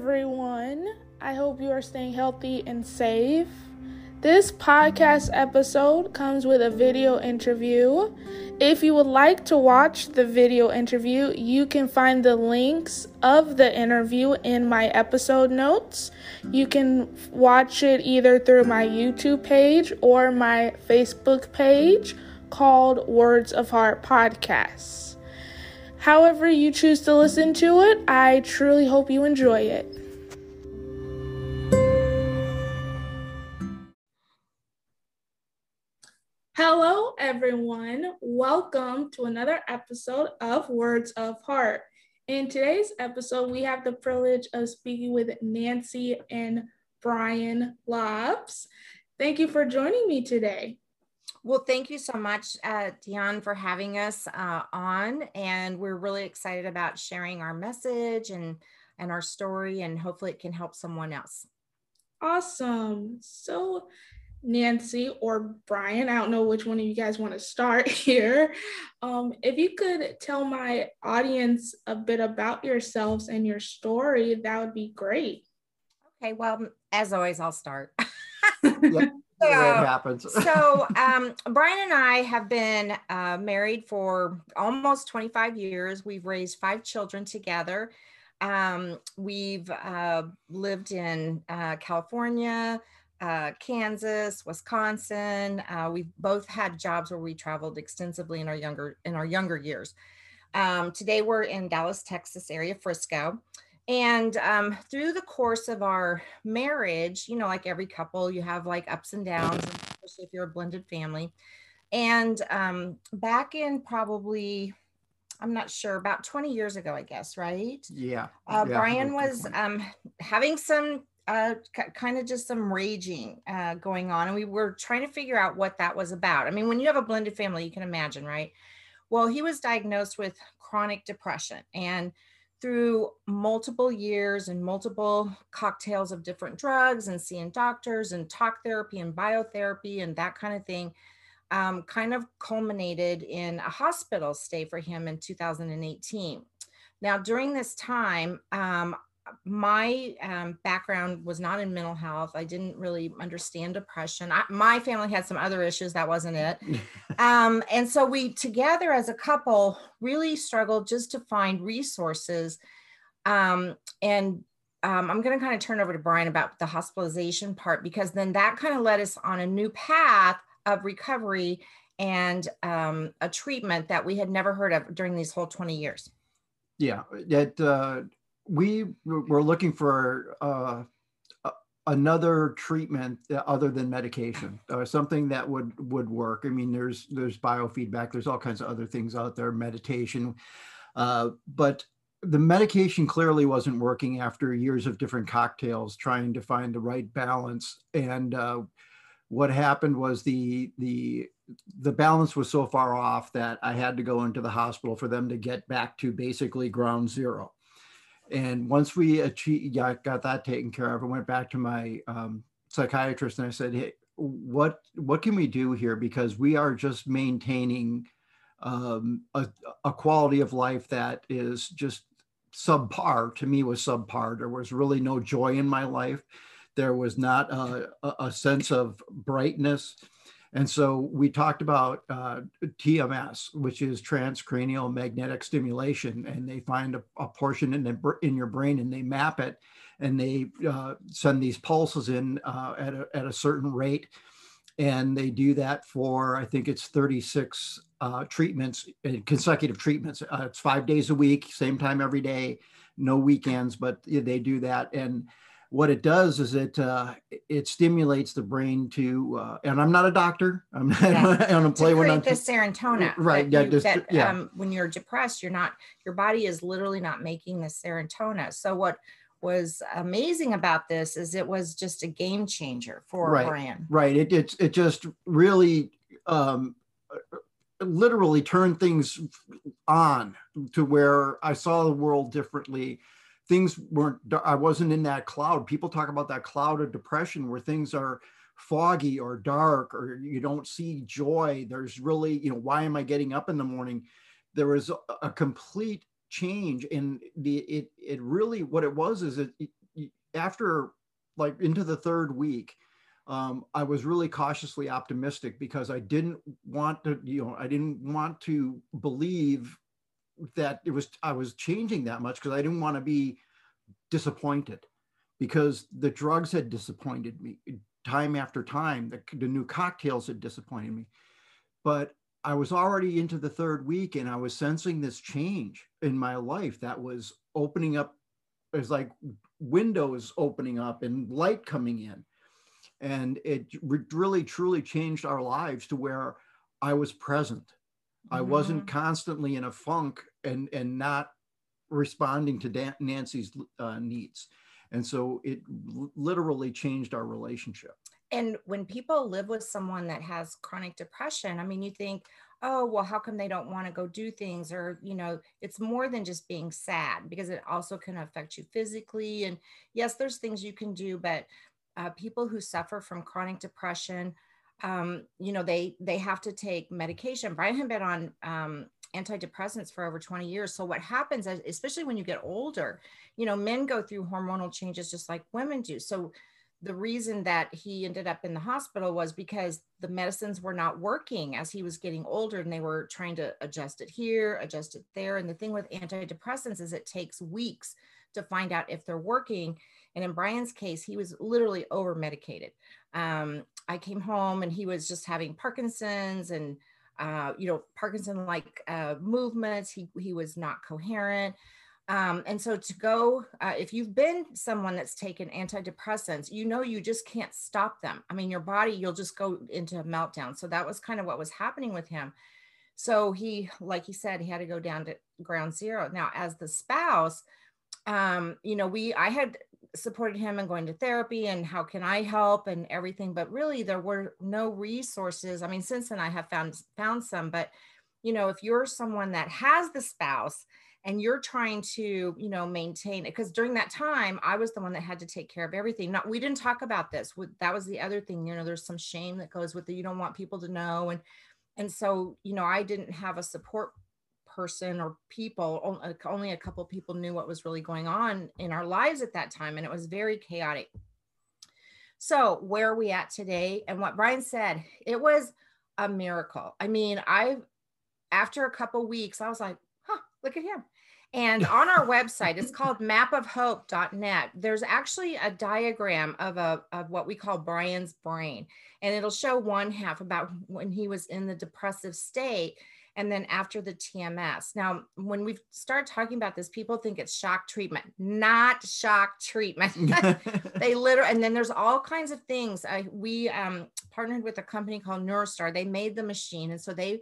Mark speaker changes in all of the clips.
Speaker 1: everyone. I hope you are staying healthy and safe. This podcast episode comes with a video interview. If you would like to watch the video interview, you can find the links of the interview in my episode notes. You can watch it either through my YouTube page or my Facebook page called Words of Heart Podcasts. However, you choose to listen to it, I truly hope you enjoy it. Hello, everyone. Welcome to another episode of Words of Heart. In today's episode, we have the privilege of speaking with Nancy and Brian Laabs. Thank you for joining me today.
Speaker 2: Well, thank you so much, uh, Dion, for having us uh, on. And we're really excited about sharing our message and, and our story, and hopefully it can help someone else.
Speaker 1: Awesome. So, Nancy or Brian, I don't know which one of you guys want to start here. Um, if you could tell my audience a bit about yourselves and your story, that would be great.
Speaker 2: Okay, well, as always, I'll start.
Speaker 3: yep. So, it happens.
Speaker 2: so um, Brian and I have been uh, married for almost 25 years. We've raised five children together. Um, we've uh, lived in uh, California, uh, Kansas, Wisconsin. Uh, we've both had jobs where we traveled extensively in our younger in our younger years. Um, today we're in Dallas, Texas area, Frisco. And um, through the course of our marriage, you know, like every couple, you have like ups and downs, especially if you're a blended family. And um, back in probably, I'm not sure, about 20 years ago, I guess, right?
Speaker 3: Yeah.
Speaker 2: Uh,
Speaker 3: yeah
Speaker 2: Brian was um, having some uh, kind of just some raging uh, going on. And we were trying to figure out what that was about. I mean, when you have a blended family, you can imagine, right? Well, he was diagnosed with chronic depression. And through multiple years and multiple cocktails of different drugs and seeing doctors and talk therapy and biotherapy and that kind of thing, um, kind of culminated in a hospital stay for him in 2018. Now, during this time, um, my um, background was not in mental health. I didn't really understand depression. I, my family had some other issues. That wasn't it. um, and so we together as a couple really struggled just to find resources. Um, and um, I'm going to kind of turn over to Brian about the hospitalization part because then that kind of led us on a new path of recovery and um, a treatment that we had never heard of during these whole 20 years.
Speaker 3: Yeah, that uh, we were looking for uh, another treatment other than medication, uh, something that would would work. I mean, there's there's biofeedback, there's all kinds of other things out there, meditation, uh, but the medication clearly wasn't working after years of different cocktails trying to find the right balance. And uh, what happened was the the the balance was so far off that I had to go into the hospital for them to get back to basically ground zero. And once we achieved, got, got that taken care of, I went back to my um, psychiatrist and I said, "Hey, what what can we do here? Because we are just maintaining um, a, a quality of life that is just subpar. To me, was subpar. There was really no joy in my life. There was not a, a sense of brightness." And so we talked about uh, TMS, which is transcranial magnetic stimulation, and they find a, a portion in, the, in your brain and they map it and they uh, send these pulses in uh, at, a, at a certain rate. And they do that for, I think it's 36 uh, treatments, uh, consecutive treatments. Uh, it's five days a week, same time every day, no weekends, but they do that. And what it does is it uh, it stimulates the brain to uh, and I'm not a doctor. I'm not
Speaker 2: yeah. on a play when I'm the serotonin.
Speaker 3: Right.
Speaker 2: Yeah. You, just, that, yeah. Um, when you're depressed, you're not your body is literally not making the serotonin. So what was amazing about this is it was just a game changer for
Speaker 3: right.
Speaker 2: brand.
Speaker 3: Right. It it it just really um, literally turned things on to where I saw the world differently things weren't i wasn't in that cloud. People talk about that cloud of depression where things are foggy or dark or you don't see joy. There's really you know why am i getting up in the morning? There was a, complete change in the it it really what it was is it, it after like into the third week, um, I was really cautiously optimistic because I didn't want to, you know, I didn't want to believe that it was I was changing that much because I didn't want to be disappointed because the drugs had disappointed me time after time. The, the new cocktails had disappointed me, but I was already into the third week and I was sensing this change in my life that was opening up. It was like windows opening up and light coming in. And it really truly changed our lives to where I was present. I wasn't mm-hmm. constantly in a funk and, and not responding to Dan- Nancy's uh, needs. And so it literally changed our relationship.
Speaker 2: And when people live with someone that has chronic depression i mean you think oh well how come they don't want to go do things? Or you know it's more than just being sad because it also can affect you physically. And yes there's things you can do but uh, people who suffer from chronic depression um, you know they they have to take medication. Brian had been on um, antidepressants for over 20 years so what happens especially when you get older you know men go through hormonal changes just like women do so the reason that he ended up in the hospital was because the medicines were not working as he was getting older and they were trying to adjust it here, adjust it there. And the thing with antidepressants is it takes weeks to find out if they're working. And in Brian's case, he was literally over medicated. Um, I came home and he was just having Parkinson's and uh, you know Parkinson like uh, movements. He he was not coherent. Um, and so to go, uh, if you've been someone that's taken antidepressants, you know you just can't stop them. I mean, your body, you'll just go into a meltdown. So that was kind of what was happening with him. So he, like he said, he had to go down to ground zero. Now, as the spouse, um, you know, we, I had supported him in going to therapy and how can I help and everything, but really there were no resources. I mean, since then I have found found some, but you know, if you're someone that has the spouse and you're trying to you know maintain it because during that time i was the one that had to take care of everything not we didn't talk about this that was the other thing you know there's some shame that goes with it you don't want people to know and and so you know i didn't have a support person or people uh, only a couple people knew what was really going on in our lives at that time and it was very chaotic so where are we at today and what brian said it was a miracle i mean i after a couple weeks i was like huh look at him. And on our website, it's called mapofhope.net. There's actually a diagram of a of what we call Brian's brain, and it'll show one half about when he was in the depressive state, and then after the TMS. Now, when we start talking about this, people think it's shock treatment, not shock treatment. they literally, and then there's all kinds of things. I, we um, partnered with a company called Neurostar. They made the machine, and so they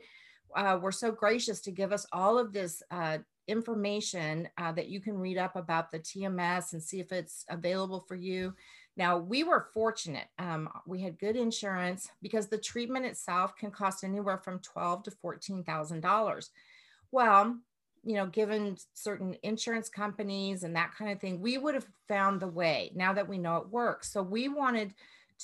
Speaker 2: uh, were so gracious to give us all of this uh, information uh, that you can read up about the TMS and see if it's available for you. Now, we were fortunate. Um, we had good insurance because the treatment itself can cost anywhere from twelve to fourteen thousand dollars. Well, you know, given certain insurance companies and that kind of thing, we would have found the way now that we know it works. So we wanted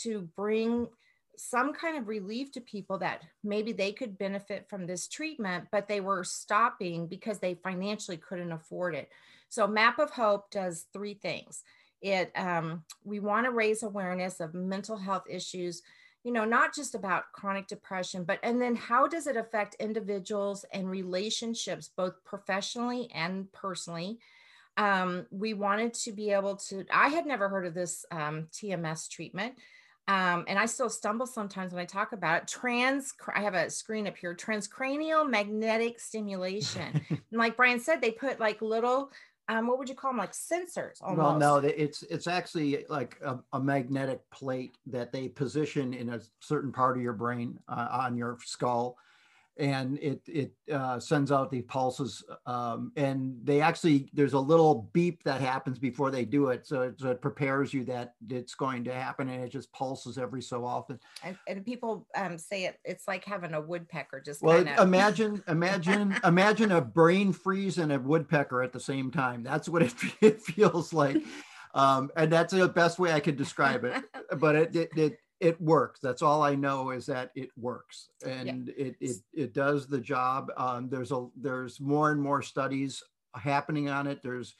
Speaker 2: to bring some kind of relief to people that maybe they could benefit from this treatment, but they were stopping because they financially couldn't afford it. So, Map of Hope does three things. It um, we want to raise awareness of mental health issues, you know, not just about chronic depression, but and then how does it affect individuals and relationships, both professionally and personally. Um, we wanted to be able to. I had never heard of this um, TMS treatment um, and I still stumble sometimes when I talk about it. Trans, I have a screen up here. Transcranial magnetic stimulation. and like Brian said, they put like little, um, what would you call them, like sensors? Almost.
Speaker 3: Well, no, it's it's actually like a, a, magnetic plate that they position in a certain part of your brain uh, on your skull, and it it uh, sends out the pulses um, and they actually there's a little beep that happens before they do it so it, so it prepares you that it's going to happen and it just pulses every so often.
Speaker 2: And, and people um, say it it's like having a woodpecker just
Speaker 3: well kinda... imagine imagine imagine a brain freeze and a woodpecker at the same time. That's what it, it feels like. Um, and that's the best way i could describe it. But it, it, it it works. That's all I know is that it works and yeah. it, it it does the job. Um, there's a there's more and more studies happening on it. There's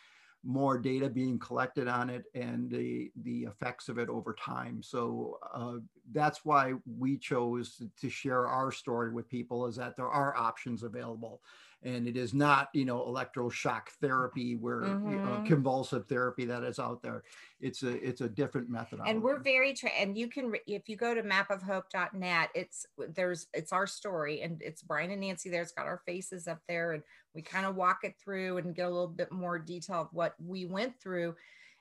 Speaker 3: more data being collected on it and the the effects of it over time. So uh, that's why we chose to share our story with people is that there are options available and it is not you know electroshock therapy where mm-hmm. you know, convulsive therapy that is out there. It's a it's a different method
Speaker 2: and we're very tra- and you can if you go to mapofhope.net it's there's it's our story and it's brian and nancy there it's got our faces up there and we kind of walk it through and get a little bit more detail of what we went through.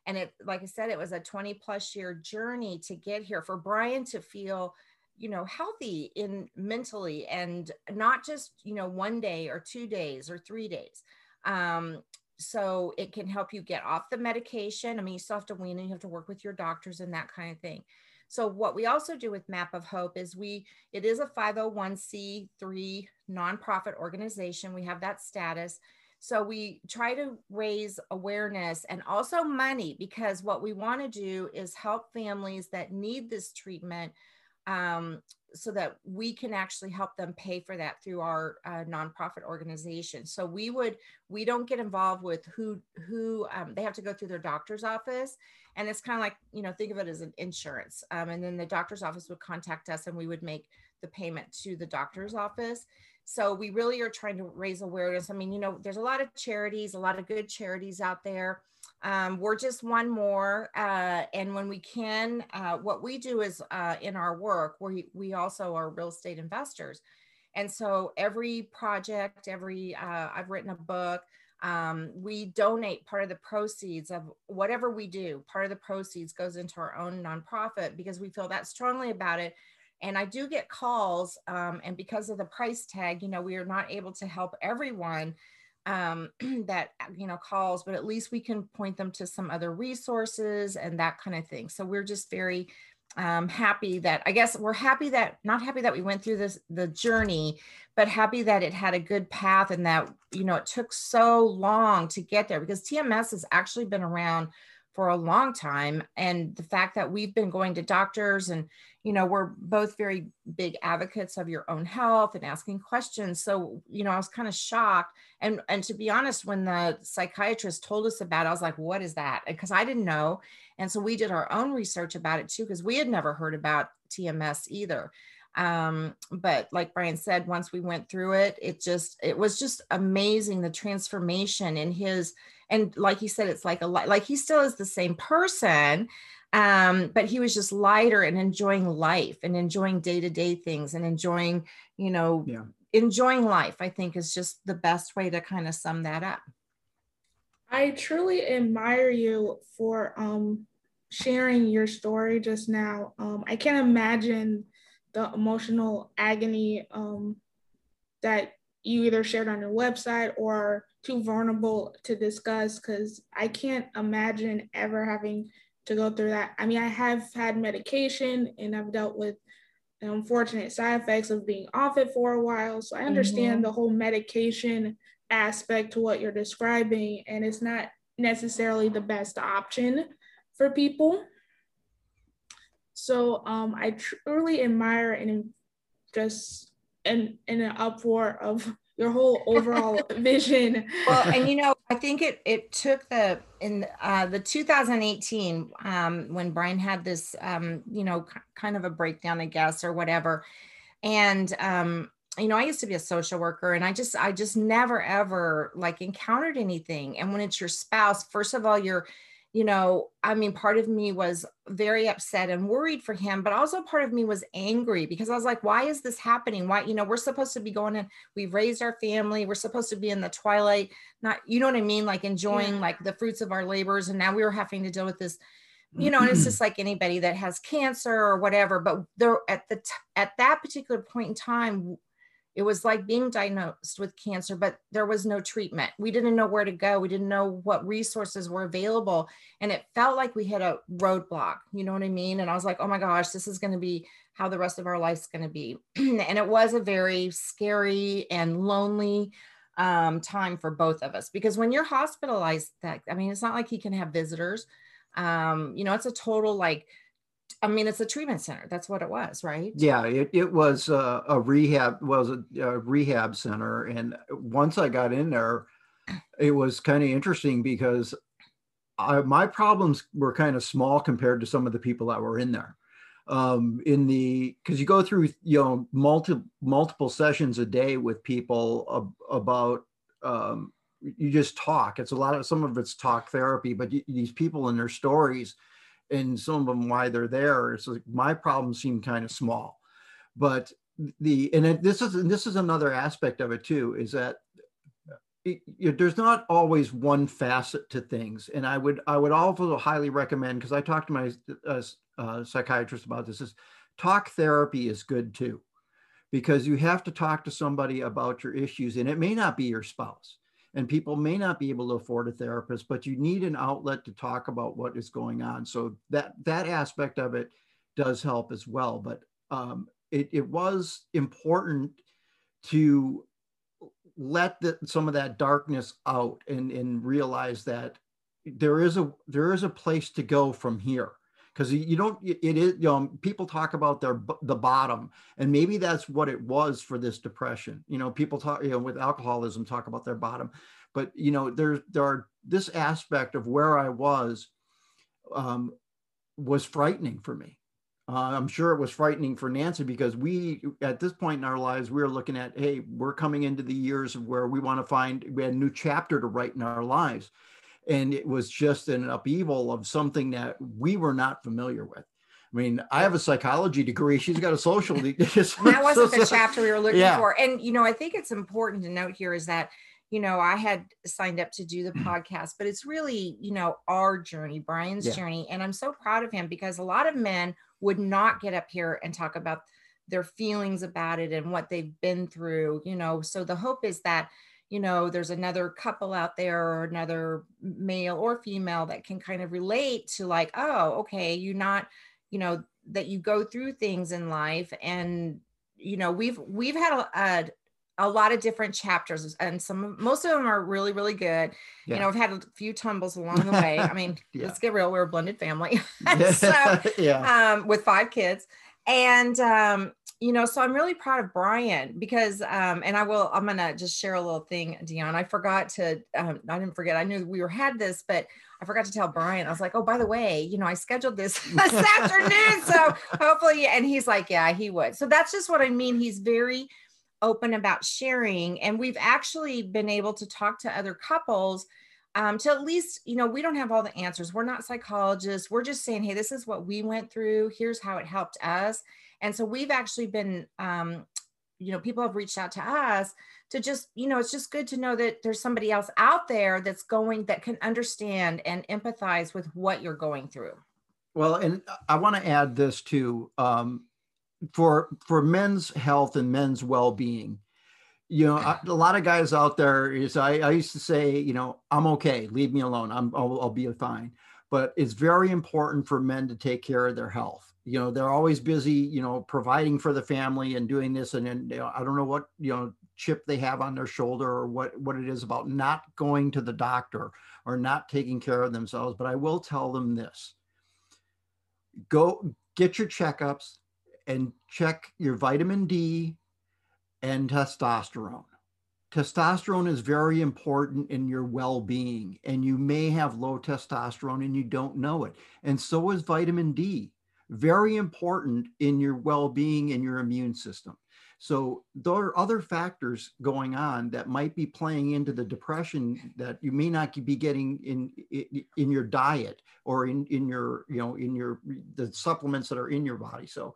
Speaker 2: And it like i said it was a 20 plus year journey to get here. For brian to feel you know healthy in mentally and not just you know one day or two days or three days. Um so it can help you get off the medication. I mean you still have to wean and you have to work with your doctors and that kind of thing. So what we also do with map of hope is we it is a 501c3 nonprofit organization. We have that status. So we try to raise awareness and also money because what we want to do is help families that need this treatment um, so that we can actually help them pay for that through our uh, nonprofit organization. So we would we don't get involved with who who um, they have to go through their doctor's office, and it's kind of like you know think of it as an insurance. Um, and then the doctor's office would contact us, and we would make the payment to the doctor's office. So we really are trying to raise awareness. I mean, you know, there's a lot of charities, a lot of good charities out there. Um, we're just one more. Uh, and when we can, uh, what we do is uh, in our work, we, we also are real estate investors. And so every project, every, uh, I've written a book, um, we donate part of the proceeds of whatever we do, part of the proceeds goes into our own nonprofit because we feel that strongly about it. And I do get calls, um, and because of the price tag, you know, we are not able to help everyone um, that uh, you know calls but at least we can point them to some other resources and that kind of thing. So we're just very um, happy that i guess we're happy that not happy that we went through this the journey but happy that it had a good path and that you know it took so long to get there because tms has actually been around for a long time and the fact that we've been going to doctors and you know we're both very big advocates of your own health and asking questions. So you know i was kind of shocked. And and to be honest when the psychiatrist told us about it i was like what is that? Because i didn't know. And so we did our own research about it too because we had never heard about tms either um but like brian said once we went through it it just it was just amazing the transformation in his and like he said it's like a light like he still is the same person um, but he was just lighter and enjoying life and enjoying day-to-day things and enjoying you know yeah. enjoying life i think is just the best way to kind of sum that up
Speaker 1: i truly admire you for um, sharing your story just now um, i can't imagine the emotional agony um, that you either shared on your website or too vulnerable to discuss because I can't imagine ever having to go through that. I mean, I have had medication and I've dealt with the unfortunate side effects of being off it for a while. So I understand mm-hmm. the whole medication aspect to what you're describing, and it's not necessarily the best option for people. So um, I truly admire and just in, in an uproar of your whole overall vision.
Speaker 2: Well, and you know, I think it it took the in uh, the 2018 um, when Brian had this, um, you know, kind of a breakdown, I guess, or whatever, and um, you know, I used to be a social worker, and I just I just never ever like encountered anything. And when it's your spouse, first of all, you're you know, I mean, part of me was very upset and worried for him, but also part of me was angry because I was like, why is this happening? Why, you know, we're supposed to be going in, we've raised our family, we're supposed to be in the twilight, not, you know what I mean? Like enjoying yeah. like the fruits of our labors. And now we were having to deal with this, you know, and it's just mm-hmm. like anybody that has cancer or whatever. But there at the, t- at that particular point in time, it was like being diagnosed with cancer, but there was no treatment. We didn't know where to go. We didn't know what resources were available. And it felt like we hit a roadblock. You know what I mean? And I was like, oh my gosh, this is going to be how the rest of our life's going to be. and it was a very scary and lonely um, time for both of us because when you're hospitalized, that I mean, it's not like he can have visitors. Um, you know, it's a total like I mean, it's a treatment center. That's what it was, right?
Speaker 3: Yeah, it, it was a, a rehab was a, a, rehab center, and once I got in there, it was kind of interesting because I, my problems were kind of small compared to some of the people that were in there um, in the because you go through you know multiple multiple sessions a day with people ab- about um, you just talk it's a lot of some of it's talk therapy but these people and their stories and some of them why they're there it's like my problems seem kind of small. But the and it, this is and this is another aspect of it too is that it, it, there's not always one facet to things. And i would i would also highly recommend because i talked to my uh, uh, psychiatrist about this is talk therapy is good too. Because you have to talk to somebody about your issues and it may not be your spouse and people may not be able to afford a therapist but you need an outlet to talk about what is going on. So that that aspect of it does help as well but um, it, it was important to let the, some of that darkness out and, and realize that there is a there is a place to go from here because you don't it is you know people talk about their the bottom and maybe that's what it was for this depression. You know people talk you know with alcoholism talk about their bottom but you know there there are this aspect of where i was um, was frightening for me. Uh, i'm sure it was frightening for nancy because we at this point in our lives we were looking at hey we're coming into the years of where we want to find we had a new chapter to write in our lives and it was just an upheaval of something that we were not familiar with. I mean, I have a psychology degree. She's got a social.
Speaker 2: degree. that wasn't the chapter we were looking yeah. for. And you know, I think it's important to note here is that you know I had signed up to do the mm. podcast, but it's really you know our journey, Brian's yeah. journey, and I'm so proud of him because a lot of men would not get up here and talk about their feelings about it and what they've been through. You know, so the hope is that you know there's another couple out there or another male or female that can kind of relate to like oh okay you're not you know that you go through things in life and you know we've we've had a, a, a lot of different chapters and some most of them are really really good yeah. you know i've had a few tumbles along the way i mean yeah. let's get real we're a blended family so yeah. um with five kids and um you know, so I'm really proud of Brian because, um, and I will, I'm gonna just share a little thing, Dion. I forgot to, um, I didn't forget. I knew we were had this, but I forgot to tell Brian. I was like, oh, by the way, you know, I scheduled this this afternoon, so hopefully, and he's like, yeah, he would. So that's just what I mean. He's very open about sharing, and we've actually been able to talk to other couples. Um, to at least, you know, we don't have all the answers. We're not psychologists. We're just saying, hey, this is what we went through. Here's how it helped us and so we've actually been, um, you know, people have reached out to us to just, you know, it's just good to know that there's somebody else out there that's going, that can understand and empathize with what you're going through.
Speaker 3: Well, and I want to add this too. Um, for for men's health and men's well-being, you know, a lot of guys out there is I, I used to say, you know, I'm okay, leave me alone, I'm I'll, I'll be fine. But it's very important for men to take care of their health you know they're always busy you know providing for the family and doing this and then you know, i don't know what you know chip they have on their shoulder or what what it is about not going to the doctor or not taking care of themselves but i will tell them this. Go get your checkups and check your vitamin d and testosterone. Testosterone is very important in your well-being and you may have low testosterone and you don't know it and so is vitamin d very important in your well-being and your immune system. So there are other factors going on that might be playing into the depression that you may not be getting in in, in your diet or in in your you know in your the supplements that are in your body. So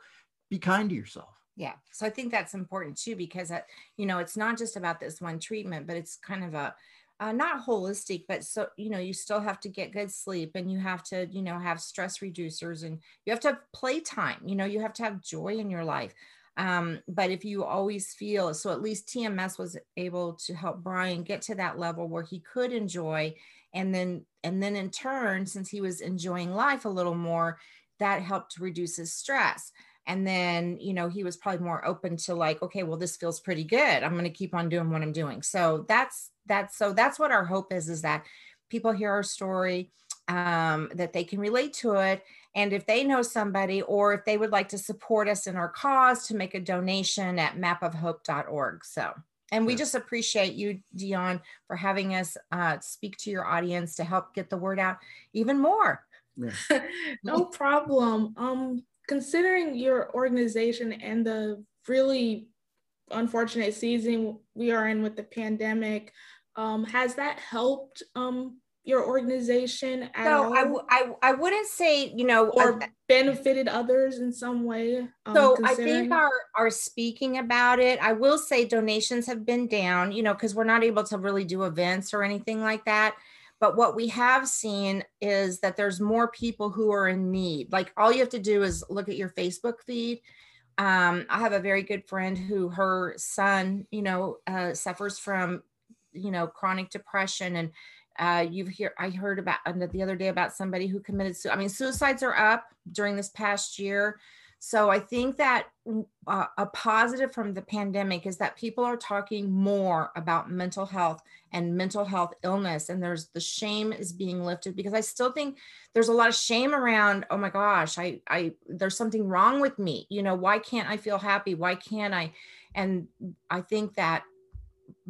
Speaker 3: be kind to yourself.
Speaker 2: Yeah. So i think that's important too because uh, you know it's not just about this one treatment but it's kind of a uh, not holistic, but so, you know, you still have to get good sleep and you have to, you know, have stress reducers and you have to have playtime, you know, you have to have joy in your life. Um, but if you always feel so, at least TMS was able to help Brian get to that level where he could enjoy. And then, and then in turn, since he was enjoying life a little more, that helped reduce his stress and then you know he was probably more open to like okay well this feels pretty good i'm going to keep on doing what i'm doing so that's that's so that's what our hope is is that people hear our story um, that they can relate to it and if they know somebody or if they would like to support us in our cause to make a donation at mapofhope.org so And we just appreciate you, Dion, for having us uh, speak to your audience to help get the word out even more.
Speaker 1: Yeah. no problem. Um, considering your organization and the really unfortunate season we are in with the pandemic, um, has that helped um, your organization at
Speaker 2: so
Speaker 1: all?
Speaker 2: I, I, I wouldn't say, you know,
Speaker 1: or benefited others in some way.
Speaker 2: Um, so I think our, our speaking about it, I will say donations have been down, you know, because we're not able to really do events or anything like that. But what we have seen is that there's more people who are in need. Like all you have to do is look at your Facebook feed. Um, I have a very good friend who her son, you know, uh, suffers from, you know, chronic depression and uh, you've hear I heard about the other day about somebody who committed suicide. I mean, suicides are up during this past year. So I think that uh, a positive from the pandemic is that people are talking more about mental health and mental health illness, and there's the shame is being lifted because I still think there's a lot of shame around. Oh my gosh, I I there's something wrong with me. You know, why can't I feel happy? Why can't I? And I think that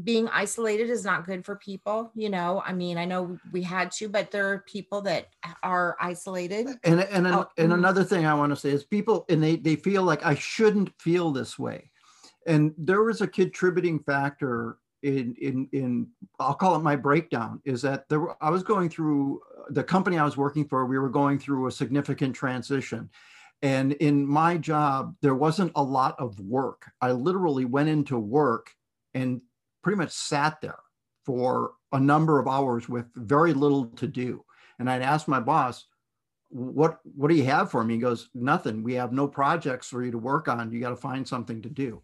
Speaker 2: being isolated is not good for people you know? I mean i know we had to but there are people that are isolated.
Speaker 3: And and, oh, and mm. another thing i want to say is people and they they feel like i shouldn't feel this way. And there was a contributing factor in in in i'll call it my breakdown is that there i was going through the company i was working for we were going through a significant transition. And in my job there wasn't a lot of work. I literally went into work and pretty much sat there for a number of hours with very little to do. And I'd ask my boss, what what do you have for me? He goes, nothing. We have no projects for you to work on. You got to find something to do.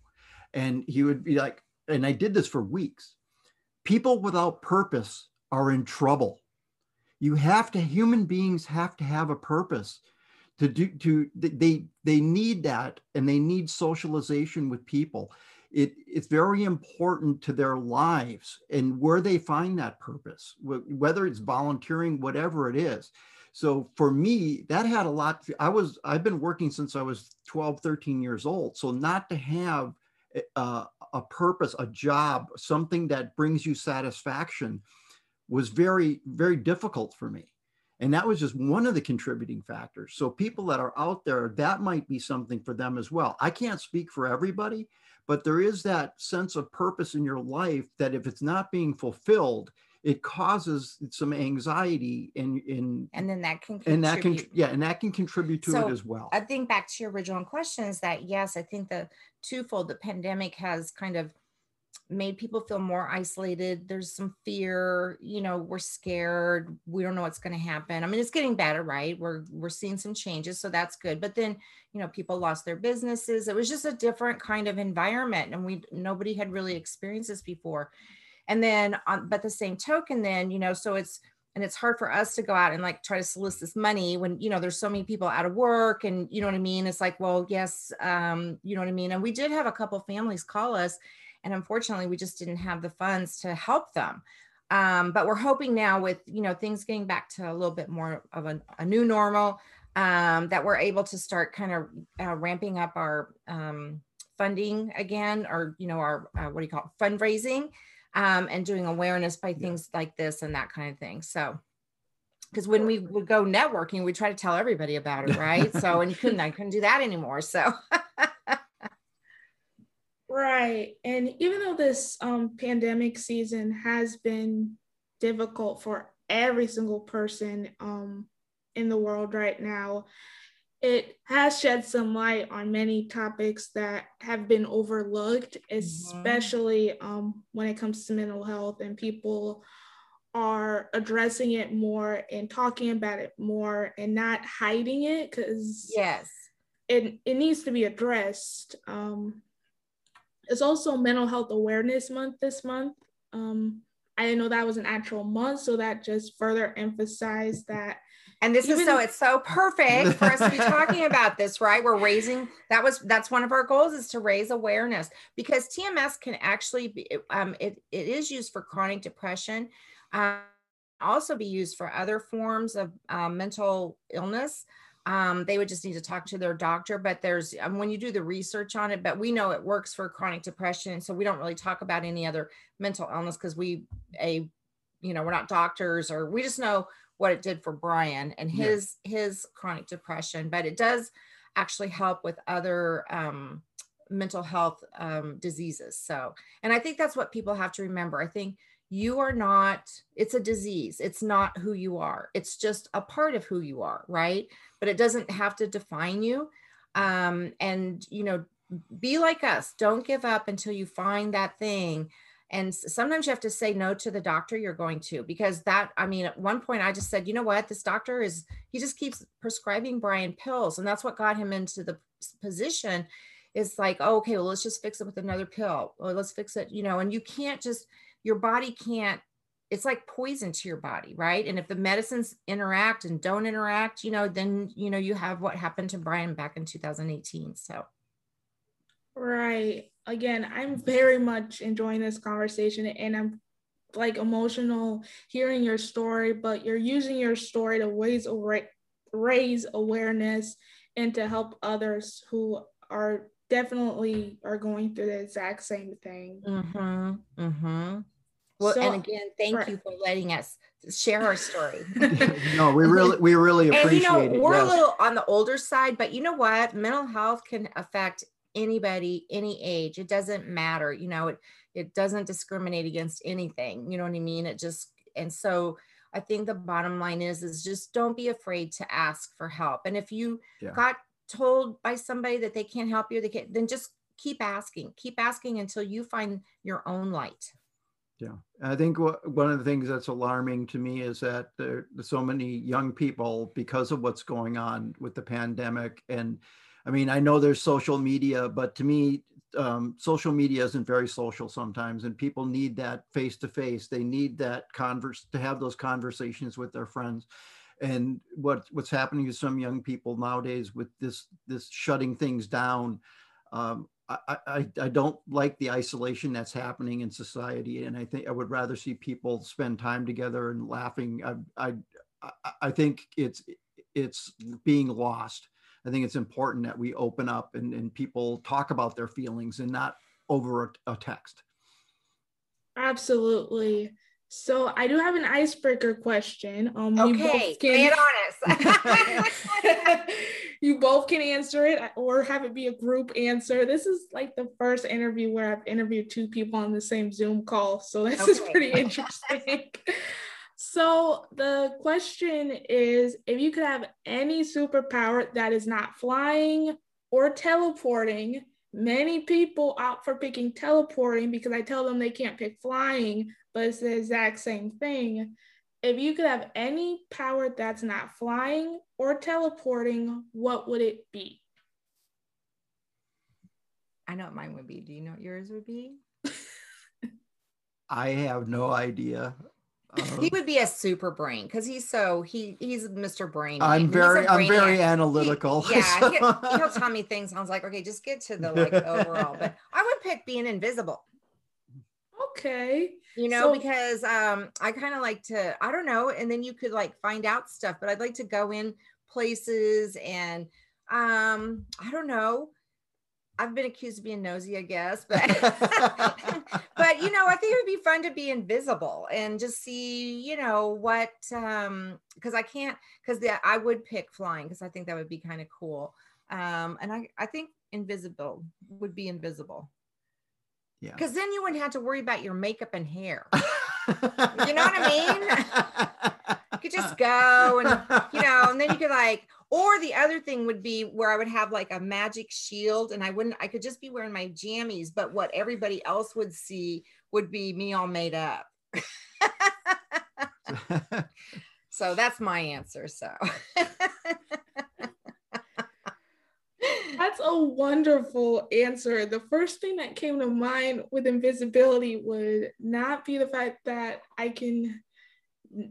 Speaker 3: And he would be like, and I did this for weeks. People without purpose are in trouble. You have to, human beings have to have a purpose to do to they they need that and they need socialization with people it, it's very important to their lives and where they find that purpose, whether it's volunteering, whatever it is. So for me, that had a lot. I was, I've been working since I was 12, 13 years old. So not to have eh, a, a purpose, a job, something that brings you satisfaction was very, very difficult for me. And that was just one of the contributing factors. So people that are out there, that might be something for them as well. I can't speak for everybody, but there is that sense of purpose in your life that if it's not being fulfilled it causes some anxiety and in
Speaker 2: and then that can
Speaker 3: contribute. and that can yeah and that can contribute to so it as well
Speaker 2: i think back to your original question is that yes i think the twofold the pandemic has kind of made people feel more isolated. There's some fear, you know, we're scared. We don't know what's going to happen. I mean, it's getting better, right? We're we're seeing some changes, so that's good. But then, you know, people lost their businesses. It was just a different kind of environment and we nobody had really experienced this before. And then on but the same token then, you know, so it's and it's hard for us to go out and like try to solicit this money when you know there's so many people out of work and you know what i mean it's like well yes um you know what i mean and we did have a couple families call us and unfortunately we just didn't have the funds to help them. Um, but we're hoping now with you know things getting back to a little bit more of a, a new normal um, that we're able to start kind of uh, ramping up our um, funding again or you know our uh, what do you call it? Fundraising um, and doing awareness by things yeah. like this and that kind of thing. So because when we would go networking we try to tell everybody about it right? So and you couldn't i couldn't do that anymore so
Speaker 1: Right. And even though this um, pandemic season has been difficult for every single person um, in the world right now, it has shed some light on many topics that have been overlooked, mm-hmm. especially mm-hmm. um, when it comes to mental health, and people are addressing it more and talking about it more and not hiding it because
Speaker 2: yes
Speaker 1: it, it needs to be addressed um, it's also Mental Health Awareness Month this month. Um, I didn't know that was an actual month, so that just further emphasized that.
Speaker 2: And this is so it's so perfect for us to be talking about this, right? We're raising that was that's one of our goals is to raise awareness because TMS can actually be um, it, it is used for chronic depression, um, also be used for other forms of um, mental illness um, they would just need to talk to their doctor. But there's um, when you do the research on it, but we know it works for chronic depression. So we don't really talk about any other mental illness because we a you know we're not doctors or we just know what it did for Brian and his yeah. his chronic depression. But it does actually help with other um, mental health um, diseases. So, and I think that's what people have to remember. I think you are not it's a disease. It's not who you are. It's just a part of who you are right? But it doesn't have to define you. Um and you know be like us. Don't give up until you find that thing. And sometimes you have to say no to the doctor you're going to because that i mean at one point i just said you know what? This doctor is he just keeps prescribing brian pills. And that's what got him into the position. Is like oh, okay well let's just fix it with another pill. Or let's fix it you know and you can't just your body can't it's like poison to your body right? And if the medicines interact and don't interact you know then you know you have what happened to brian back in 2018 so.
Speaker 1: Right. Again i'm very much enjoying this conversation and i'm like emotional hearing your story but you're using your story to raise raise awareness and to help others who are definitely are going through the exact same thing.
Speaker 2: Mm-hmm, mm-hmm. Well, so, and again, thank right. you for letting us share our story.
Speaker 3: no, we really, we really appreciate and, you know,
Speaker 2: it. We're yes. a little on the older side, but you know what? Mental health can affect anybody, any age. It doesn't matter. You know, it it doesn't discriminate against anything. You know what I mean? It just and so I think the bottom line is is just don't be afraid to ask for help. And if you yeah. got told by somebody that they can't help you, they can't, then just keep asking. Keep asking until you find your own light.
Speaker 3: Yeah, I think one of the things that's alarming to me is that there so many young people because of what's going on with the pandemic. And I mean, I know there's social media, but to me, um, social media isn't very social sometimes, and people need that face to face. They need that converse to have those conversations with their friends. And what what's happening to some young people nowadays with this this shutting things down, um, I, I, I don't like the isolation that's happening in society, and I think I would rather see people spend time together and laughing. I, I, I think it's it's being lost. I think it's important that we open up and, and people talk about their feelings and not over a, a text.
Speaker 1: Absolutely. So I do have an icebreaker question.
Speaker 2: Um, okay, can... lay it
Speaker 1: on us. you both can answer it or have it be a group answer. This is like the first interview where I've interviewed two people on the same Zoom call. So this okay. is pretty interesting. so the question is if you could have any superpower that is not flying or teleporting, many people opt for picking teleporting because I tell them they can't pick flying, but it's the exact same thing. If you could have any power that's not flying or teleporting, what would it be?
Speaker 2: I know what mine would be. Do you know what yours would be?
Speaker 3: I have no idea.
Speaker 2: He would be a super brain because he's so he he's Mr. Brain.
Speaker 3: I'm very I'm very analytical.
Speaker 2: He, yeah, so. he'll, he'll, tell me things. I was like, okay, just get to the like overall. But I would pick being invisible.
Speaker 1: Okay
Speaker 2: you know so, because um i kind of like to i don't know and then you could like find out stuff but i'd like to go in places and um i don't know i've been accused of being nosy i guess but but you know i think it would be fun to be invisible and just see you know what um because i can't because i would pick flying because i think that would be kind of cool um and i i think invisible would be invisible yeah. Because then you wouldn't have to worry about your makeup and hair. you know what I mean? you could just go and you know, and then you could like, or the other thing would be where I would have like a magic shield and I wouldn't, I could just be wearing my jammies, but what everybody else would see would be me all made up. so that's my answer. So
Speaker 1: That's a wonderful answer. The first thing that came to mind with invisibility would not be the fact that I can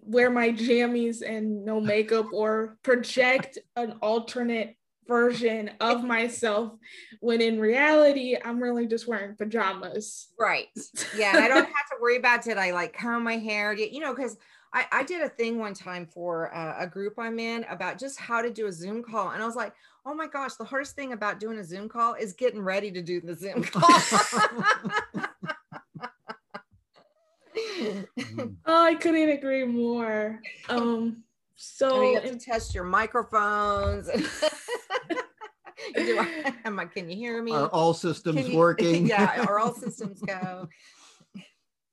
Speaker 1: wear my jammies and no makeup or project an alternate version of myself when in reality I'm really just wearing pajamas.
Speaker 2: Right. Yeah. I don't have to worry about did I like comb my hair, you know, because I, I did a thing one time for uh, a group I'm in about just how to do a Zoom call. And I was like, oh my gosh, the hardest thing about doing a Zoom call is getting ready to do the Zoom call.
Speaker 1: oh, I couldn't agree more. Um, so
Speaker 2: and you have to test your microphones. do, am I, can you hear me?
Speaker 3: Are all systems
Speaker 2: you,
Speaker 3: working?
Speaker 2: yeah, are all systems go?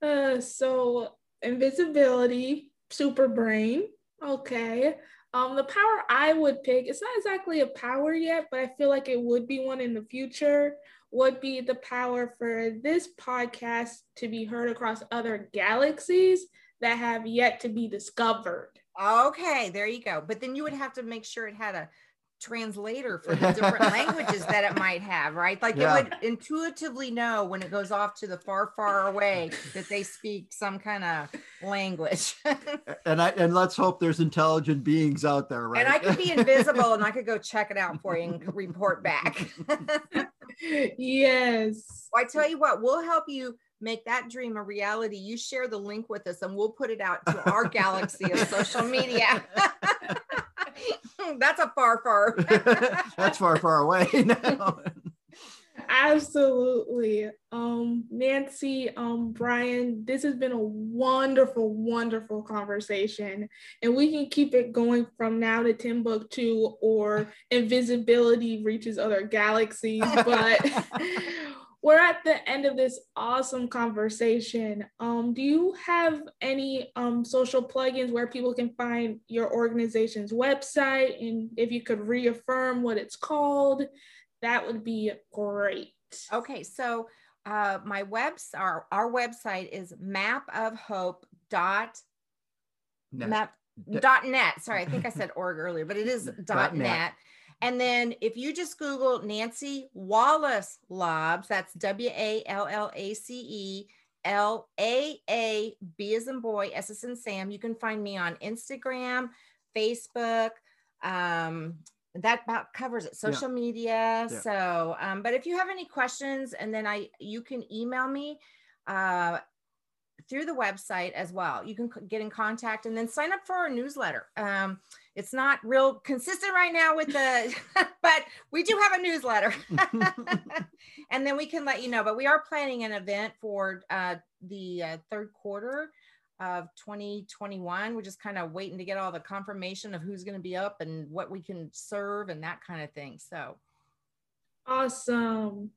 Speaker 1: Uh, so invisibility, super brain. Okay. Um, the power I would pick, it's not exactly a power yet, but I feel like it would be one in the future, would be the power for this podcast to be heard across other galaxies that have yet to be discovered.
Speaker 2: Okay, there you go. But then you would have to make sure it had a translator for the different languages that it might have, right? Like yeah. it would intuitively know when it goes off to the far, far away that they speak some kind of language.
Speaker 3: and I and let's hope there's intelligent beings out there, right?
Speaker 2: And I could be invisible and I could go check it out for you and report back.
Speaker 1: yes.
Speaker 2: Well, I tell you what, we'll help you make that dream a reality. You share the link with us and we'll put it out to our galaxy of social media. That's a far, far.
Speaker 3: That's far, far away now.
Speaker 1: Absolutely. Um, Nancy, um, Brian, this has been a wonderful, wonderful conversation. And we can keep it going from now to Timbuktu or invisibility reaches other galaxies. But we're at the end of this awesome conversation. Um, do you have any um, social plugins where people can find your organization's website? And if you could reaffirm what it's called, that would be great.
Speaker 2: Okay, so uh, my webs our our website is mapofhope dot net. map dot net. Sorry, I think I said org earlier, but it is dot, net. net. And then if you just Google Nancy Wallace Laabs, that's W A L L A C E L A A B as in boy, S as in Sam, you can find me on Instagram, Facebook. Um, that about covers it social yeah. media yeah. so um, but if you have any questions and then i you can email me uh, through the website as well you can get in contact and then sign up for our newsletter um, it's not real consistent right now with the but we do have a newsletter and then we can let you know but we are planning an event for uh, the uh, third quarter of 2021 we're just kind of waiting to get all the confirmation of who's going to be up and what we can serve and that kind of thing so
Speaker 1: awesome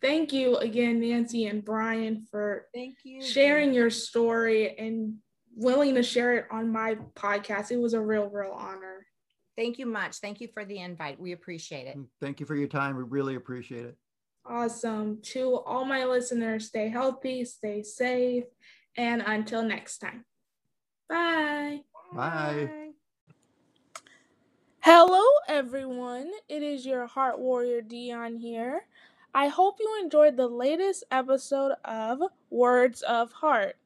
Speaker 1: thank you again nancy and brian for
Speaker 2: thank you
Speaker 1: sharing your story and willing to share it on my podcast. It was a real, real honor.
Speaker 2: Thank you much. Thank you for the invite. We appreciate it.
Speaker 3: Mm, thank you for your time. We really appreciate it.
Speaker 1: Awesome. To all my listeners, stay healthy, stay safe, and until next time. Bye.
Speaker 3: Bye.
Speaker 1: Hello, everyone. It is your Heart Warrior Dion here. I hope you enjoyed the latest episode of Words of Heart.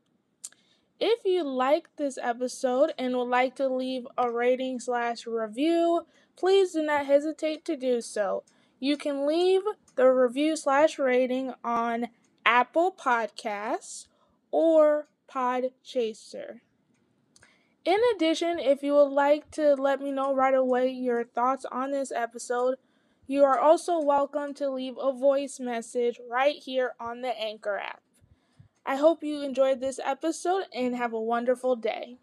Speaker 1: If you liked this episode and would like to leave a rating slash review, please do not hesitate to do so. You can leave the review slash rating on Apple Podcasts or Podchaser. In addition, if you would like to let me know right away your thoughts on this episode, you are also welcome to leave a voice message right here on the Anchor app. I hope you enjoyed this episode and have a wonderful day.